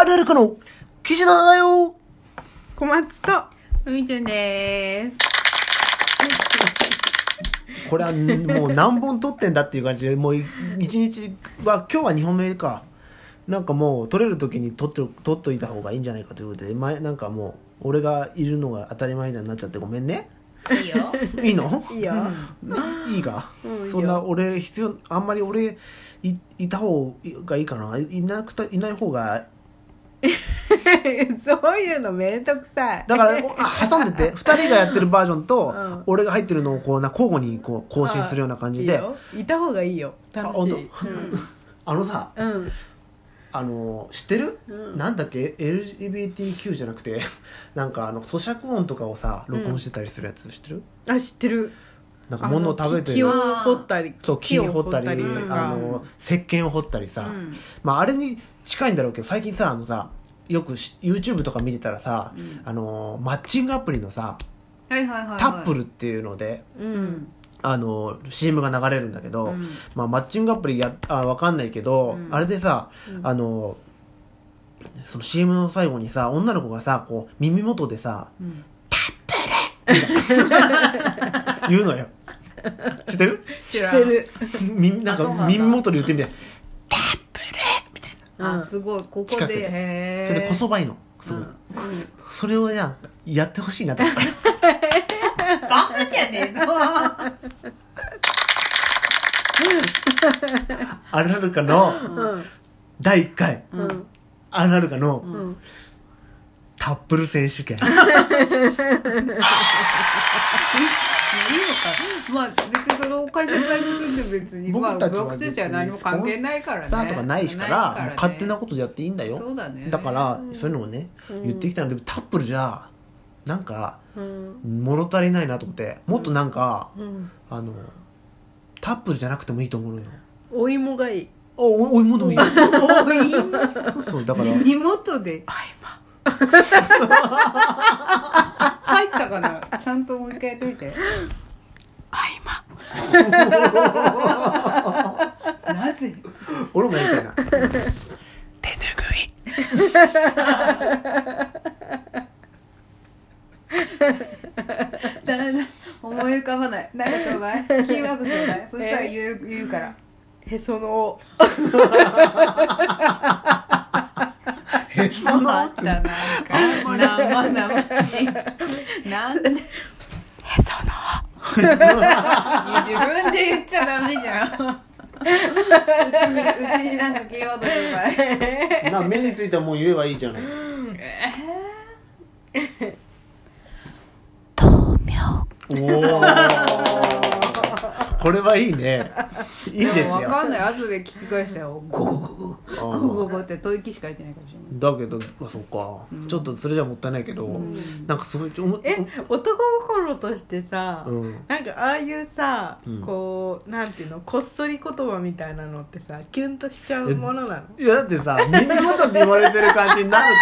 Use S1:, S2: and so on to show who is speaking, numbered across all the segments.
S1: あるあるかの岸田だよ。
S2: 小松と
S3: みちゅんで
S1: これはもう何本撮ってんだっていう感じでもうい一日は今日は2本目か。なんかもう撮れる時に撮って撮っといた方がいいんじゃないかということで前なんかもう俺がいるのが当たり前みたいになっちゃってごめんね。
S3: す。いいよ。
S1: いいの？
S2: いいよ、
S1: いいか、
S2: うん
S1: そんな俺必要あんまり俺いいた方がいいかな？いいなくたいない方が
S2: そういうのめんどくさい。
S1: だからおあ挟んでて 2人がやってるバージョンと、
S2: うん。
S1: 俺が入ってるのをこうな交互にこう更新するような感じで。
S2: いいよ。いた方がいいよ。楽しい。
S1: あ本 あのさ
S2: うん、うん
S1: あの知ってる、
S2: うん。
S1: なんだっけ？LGBTQ じゃなくてなんかあの咀嚼音とかをさ録音してたりするやつ知ってる、
S2: あ知ってる。
S1: なんか物を食べてる。
S2: 木を掘ったり
S1: そう木を掘ったりあの石鹸を掘ったりさ、
S3: うん。
S1: まああれに近いんだろうけど最近さあのさよくし YouTube とか見てたらさ、
S3: うん。
S1: あのマッチングアプリのさ
S3: はいはいはいはい。
S1: タップルっていうので、
S2: う
S3: うん。ん。
S1: あの CM が流れるんだけど、
S3: うん。
S1: まあ、マッチングアプリやあわかんないけど、
S3: うん。
S1: あれでさ、
S2: うん。
S1: あのその CM の最後にさ女の子がさこう耳元でさ
S3: うん。
S1: 言うのよ。知ってる？
S3: 知
S2: 知ってる
S1: 耳なんか耳元で言ってみて
S3: あ、すごい。ここで。
S1: 近くで。
S3: へ
S1: それでこそばいの。すごい、それをねやってほしいなと。思って
S3: バカじゃねえの。
S1: あるあるかの。
S2: うん
S1: 第1回。
S2: うんうん
S1: あるあるかの。
S2: うん。
S1: タップル選手権
S3: いいのか。まあ、別にその会社代の時って別に、まあ、
S1: 僕たちは
S3: 何も関係ないからね。
S1: スターとかないしから
S3: ない
S1: もう勝手なことでやっていいんだよ。
S3: そうだね。
S1: だからそういうのをね
S2: うん。
S1: 言ってきたのでタップルじゃなんか
S2: うん。
S1: 物足りないなと思ってもっとなんか
S2: うん。
S1: あのタップルじゃなくてもいいと思うのよ。
S2: お芋がいい。
S1: おおお芋でもいい
S3: おい、
S1: そうだから。
S3: 耳元で。入ったかな？ちゃんともう一回やってみて。なぜ？
S1: 俺もやりたいな手ぬぐい
S3: だだ思い浮かばない。なんかちょうだい。キーワードちょうだい。そしたら言う言うから。
S2: へその緒
S1: へその
S3: あったなんか生々しい。なんで。
S2: へその
S3: 自分で言っちゃダメじゃん。うちにうちになんかキーワード。
S1: な目についたもん言えばいいじゃないおおこれはいいね。いいですよ。
S3: わかんない。後で聞き返したよ。ゴゴゴゴ
S1: あ
S3: ゴゴ
S1: ー
S3: ゴって吐息しか言ってないかもしれない
S1: だけどまあそっか、
S3: うん
S1: ちょっとそれじゃもったいないけど、
S2: ん
S1: なんかすごい
S2: え男心としてさ、
S1: うん
S2: なんかああいうさ、
S1: うん
S2: こうなんていうのこっそり言葉みたいなのってさキュンとしちゃうものなの
S1: いやだってさ耳元って言われてる感じになる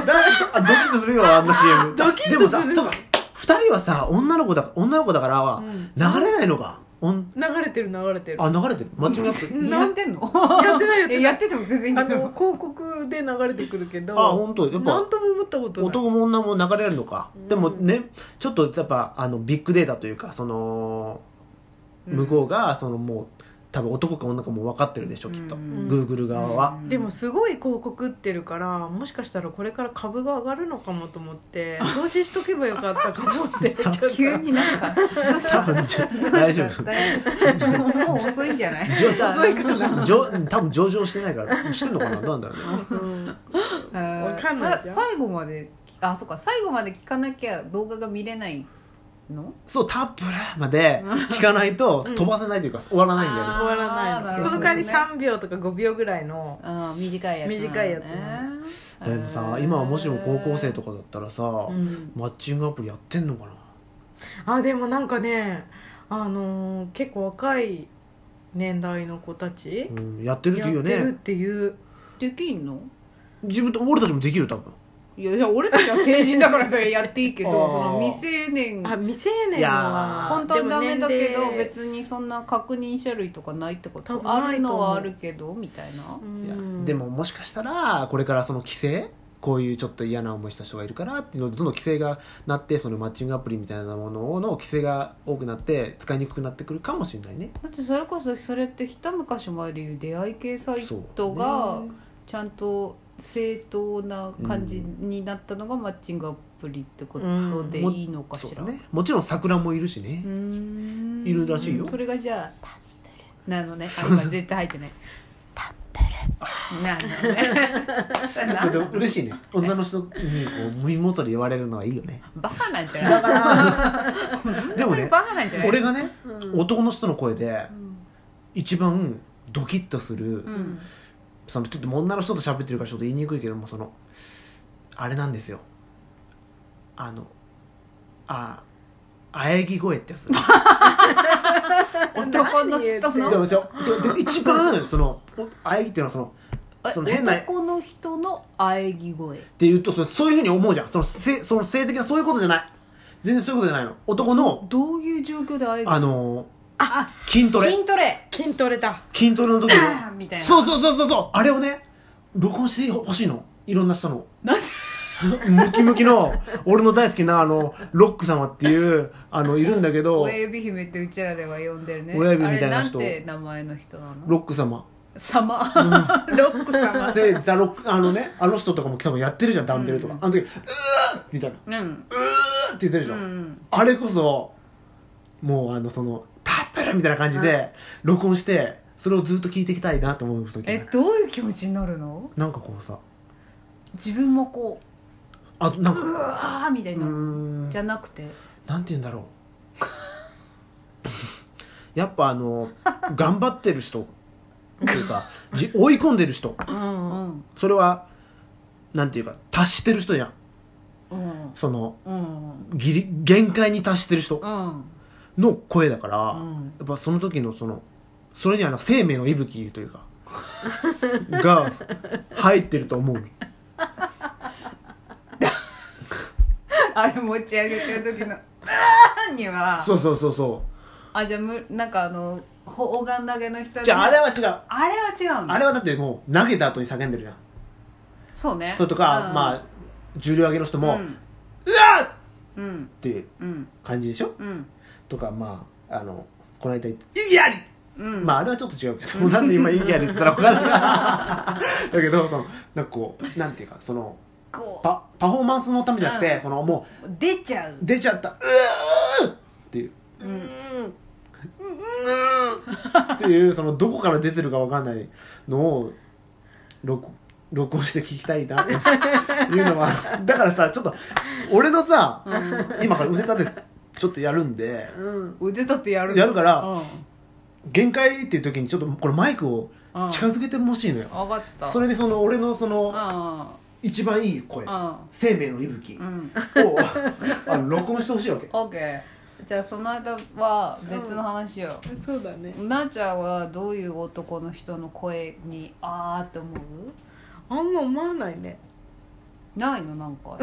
S1: とだあドキッとするよあんな CM
S2: ドキッとする
S1: でもさそうか2人はさ女の子だ女の子だから、
S2: うん。
S1: 流れないのか？おん。
S2: 流れてる流れてる。
S1: あ流れてる。間違ってる
S3: やってんの？
S2: やってないやってな
S3: やってても全然いいん
S2: あ
S3: だ。よ
S2: の広告で流れてくるけど
S1: あ本当？やっぱ
S2: なんとも思ったことない。
S1: 男も女も流れるのか、
S2: うん。
S1: でもねちょっとやっぱあのビッグデータというかその向こうがそのもう多分男か女かも分かってるでしょきっと、
S3: うん。
S1: Google 側は、
S2: でもすごい広告打ってるからもしかしたらこれから株が上がるのかもと思って投資しとけばよかったかもって。
S3: 急になんか
S1: 多分大丈夫。
S3: 大丈夫。もう遅いんじゃない？
S1: 上
S2: 遅いかな。
S1: 上多分上場してないからしてんのかな？どうなんだろうね。
S2: うん。
S3: わ
S2: かんないじゃん。
S3: 最後まであそっか。最後まで聞かなきゃ動画が見れないの？
S1: そうタップルまで聞かないと
S2: うん。
S1: 飛ばせないというか終わらないんだよね、
S2: 終わらないの。その代わり3秒とか5秒ぐらいの
S3: 短いやつ
S2: 短いやつな
S1: でもさ今はもしも高校生とかだったらさ、
S2: うん。
S1: マッチングアプリやってんのかな？
S2: あでもなんかねあのー結構若い年代の子たち
S1: うん、やってるっていうよ
S2: やってるっ
S1: ね
S2: ていう。
S3: できんの？
S1: 自分と俺たちもできる多分
S3: いや俺たちは成人だからそれやっていいけど その未成年。
S2: あ未成年は。
S3: 本当はダメだけど別にそんな確認書類とかないってこと？あるのはあるけど？みたいな？
S1: でももしかしたらこれからその規制こういうちょっと嫌な思いした人がいるからっていうのでどんどん規制がなってそのマッチングアプリみたいなものの規制が多くなって使いにくくなってくるかもしれないね。
S3: だってそれこそそれって一昔前でいう出会い系サイトがちゃんと正当な感じになったのがマッチングアプリってことでいいのかしら、
S1: そうね。もちろん桜もいるしね。いるらしいよ。
S3: それがじゃあタップルなのね。あ今絶対入ってない。タップル。なのね。そ れ
S1: ちょっと
S3: なんなの
S1: 嬉しいね。女の人にこう耳元で言われるのはいいよね。
S3: バカなんじゃない？
S1: でもね俺がね
S2: うん。
S1: 男の人の声で
S2: うん。
S1: 一番ドキッとする、
S3: うん
S1: そのちょっと女の人と喋ってるからちょっと言いにくいけどもそのあれなんですよ。あのあ喘ぎ声ってやつ。
S3: 男の人の。
S1: でもちょちょでも一番その喘ぎっていうのはその
S3: え
S1: その変な
S3: 男の人の喘ぎ声。
S1: っていうとそのそういうふうに思うじゃん。その性その性的なそういうことじゃない。全然そういうことじゃないの。男の
S3: どういう状況で喘ぎ
S1: あの
S3: あ
S1: 筋トレ。
S3: 筋トレ。
S2: 筋トレだ。
S1: 筋トレの時の。
S3: あーみたいな。
S1: そうそうそうそう。そうあれをね録音してほしいの。いろんな人の。
S3: なんで？
S1: ムキムキの俺の大好きなあのロック様っていうあのいるんだけど。
S3: 親指姫ってうちらでは呼んでるね。
S1: 親指みたいな人。
S3: あれなんて名前の人なの？
S1: ロック様。
S3: 様？ロック様。
S1: でザロックあのねあの人とかも多分やってるじゃんダンベルとか、
S3: うん。
S1: あの時「うー!」みたいな「
S3: うん。
S1: うー!」って言ってるじ
S3: う
S1: ゃん、
S3: ん。
S1: あれこそもうあのそのタッペルみたいな感じで録音してそれをずっと聞いていきたいなと思う時
S3: えどういう気持ちになるの？
S1: なんかこうさ。
S3: 自分もこ
S1: あなんか。
S3: ううわーみたいうな。
S1: ーん。
S3: じゃなくて。
S1: なんて言うんだろう。やっぱあの頑張ってる人。っていうかじ追い込んでる人。
S2: う
S3: うん。ん
S1: それはなんていうか達してる人やん。
S3: うん。
S1: その
S3: うん。
S1: ギリ限界に達してる人。
S3: うん
S1: の声だから、
S3: うん。
S1: やっぱその時のそのそれにはな生命の息吹というか が入ってると思う。
S3: あれ持ち上げてる時の「あー」には。
S1: そうそうそうそ
S3: あじゃあむなんかあの砲丸投げの人
S1: うじゃああれは違う。
S3: あれは違うの
S1: あれはだってもう投げた後に叫んでるじゃん。
S3: そうね。
S1: それとか、
S3: うん。
S1: まあ重量挙げの人も、うわ
S3: うん
S1: っ！
S3: うん。
S1: って感じでしょ？
S3: うん
S1: とかまああのこの間言って「意義あり!」
S3: うん。
S1: まああれはちょっと違うけど なんで今意義ありって言ったら分からない だけどそのなんかこうなんていうかその
S3: こ
S1: パパフォーマンスのためじゃなくて、
S3: うん。
S1: そのも
S3: う出ちゃう。
S1: う出ちゃった「うー!」っていう。
S3: うん。
S1: っていうそのどこから出てるか分かんないのを録録音して聞きたいなっていうのはだからさちょっと俺のさ今から腕立てちょっとやるんで
S2: うん。
S3: 腕立てやるの？
S1: やるから
S3: うん。
S1: 限界っていう時にちょっとこれマイクを
S3: うん。
S1: 近づけてほしいのよ。
S3: 分かった。
S1: それでその俺のそ
S3: うん。
S1: の一番いい声
S3: うん。
S1: 生命の息吹
S3: うん。
S1: をあの録音してほしいわけ。
S3: オッケーじゃあその間は別の話よ、
S2: そうだね。
S3: なあちゃんはどういう男の人の声にあーって思う？
S2: あんま思わないね
S3: ないのなんか。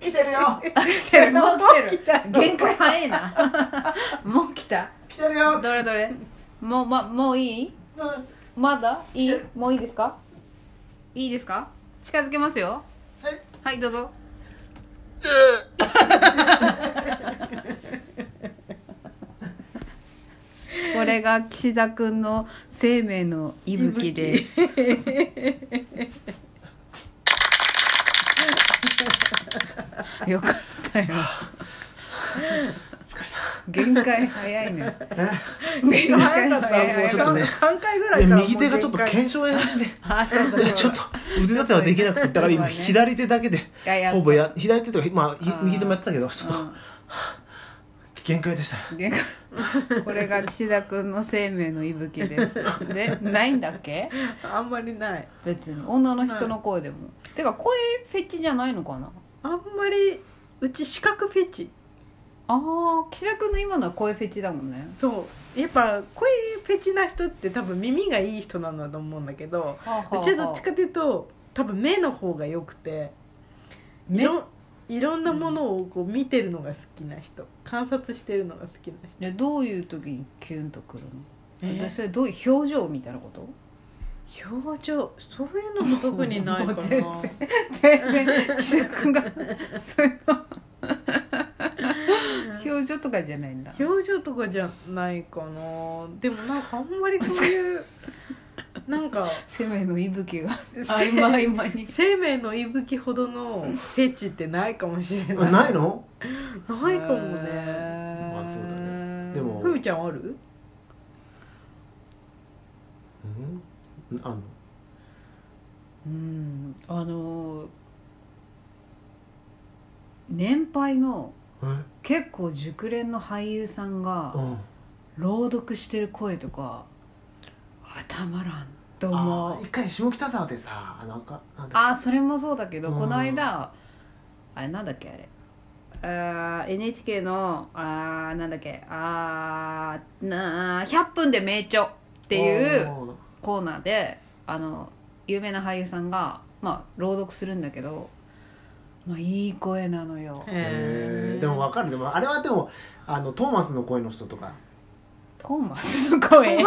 S1: 来てるよ。
S3: 来てる。もう来てる。限界早いな。もう来た。
S1: 来てるよ。
S3: どれどれ？もう,、ま、もういい？まだ？いい？もういいですか？いいですか？近づけますよ。
S1: はい。
S3: はいどうぞ。これが岸田くんの生命の息吹ですよかったよ。限界早いね。限界
S2: 早かった
S3: 早い。
S2: もう
S1: ちょっとね。
S2: 3回ぐら
S1: い右手がちょっと腱鞘炎で。ちょっと腕立てはできなくてだから今左手だけで
S3: いややっぱ
S1: ほぼや左手とかまあ右手もやってたけどちょっと
S3: うん。
S1: 限界でした
S3: 限界。これが岸田くんの生命の息吹です。でないんだっけ？
S2: あんまりない。
S3: 別に。女の人の声でも、てか声フェチじゃないのかな？
S2: あんまりうち視覚フェチ。
S3: ああ岸田くんの今のは声フェチだもんね。
S2: そう。やっぱ声フェチな人って多分耳がいい人なんだと思うんだけどうちはどっちかというと多分目の方が良くてい
S3: 目
S2: ろいろんなものをこう見てるのが好きな人。観察してるのが好きな人。
S3: でどういう時にキュンとくるの、
S2: え
S3: でそれどういう表情みたいなこと？
S2: 表情そういうのも特にないかな。
S3: 全全然岸田君がそういうの。表情とかじゃないんだ
S2: 表情とかじゃな。いかなでもなんかあんまりそういうなんか
S3: 生命の息吹が合間合間に
S2: 生命の息吹ほどのフェチってないかもしれない。
S1: あないの？
S2: ないかもね。
S1: まあそうだね。でも。
S2: ふみちゃんある？
S1: うん？あの。
S3: うんあの年配の。
S1: え？
S3: 結構熟練の俳優さんが。
S1: うん。
S3: 朗読してる声とか。あたまらんと思う。
S1: あー一回下北沢でさあなんかなんだ
S3: あそれもそうだけど、
S1: うん。
S3: この間あれなんだっけあれ。あー NHK のあーなんだっけあーなー100分で名著っていう
S1: う
S3: コーナーであの有名な俳優さんが、まあ、朗読するんだけど、まあ、いい声なのよ。
S1: でも分かる。でもあれはでもあのトーマスの声の人とか。
S3: トーマスの声？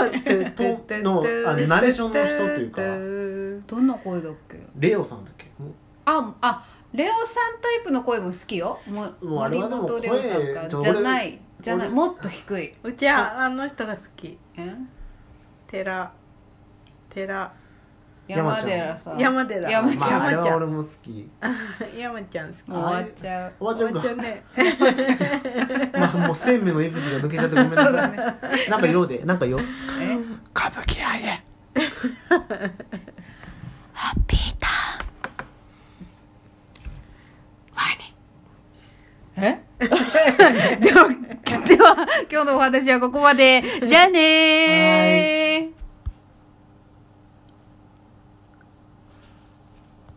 S1: とのあのナレーションの人というか。
S3: どんな声だっけ？
S1: レオさんだっけ？うん
S3: ああレオさんタイプの声も好きよ。も
S1: もうあれはでも
S3: 森本レオさん
S1: 声
S3: じゃないじゃない
S1: 俺
S3: もっと低い。う
S2: ちはあの人が好き。
S3: え？
S2: 寺寺。
S3: 山
S1: 山ちゃん。
S3: 寺さ。ん
S2: 山寺。
S3: 山ちゃん。
S1: まああれは俺も好き。
S2: 山ちゃん好き。
S3: 終わっちゃう。
S1: おばちゃんか
S2: おばちゃんね。
S1: まあもう生命の息吹が抜けちゃってごめんなさい。
S3: ね。
S1: なんか色で。なんかよ
S3: え？
S1: 歌舞伎屋へ。
S3: ハッピーターン。え？ではでは今日のお話はここまで。じゃあねー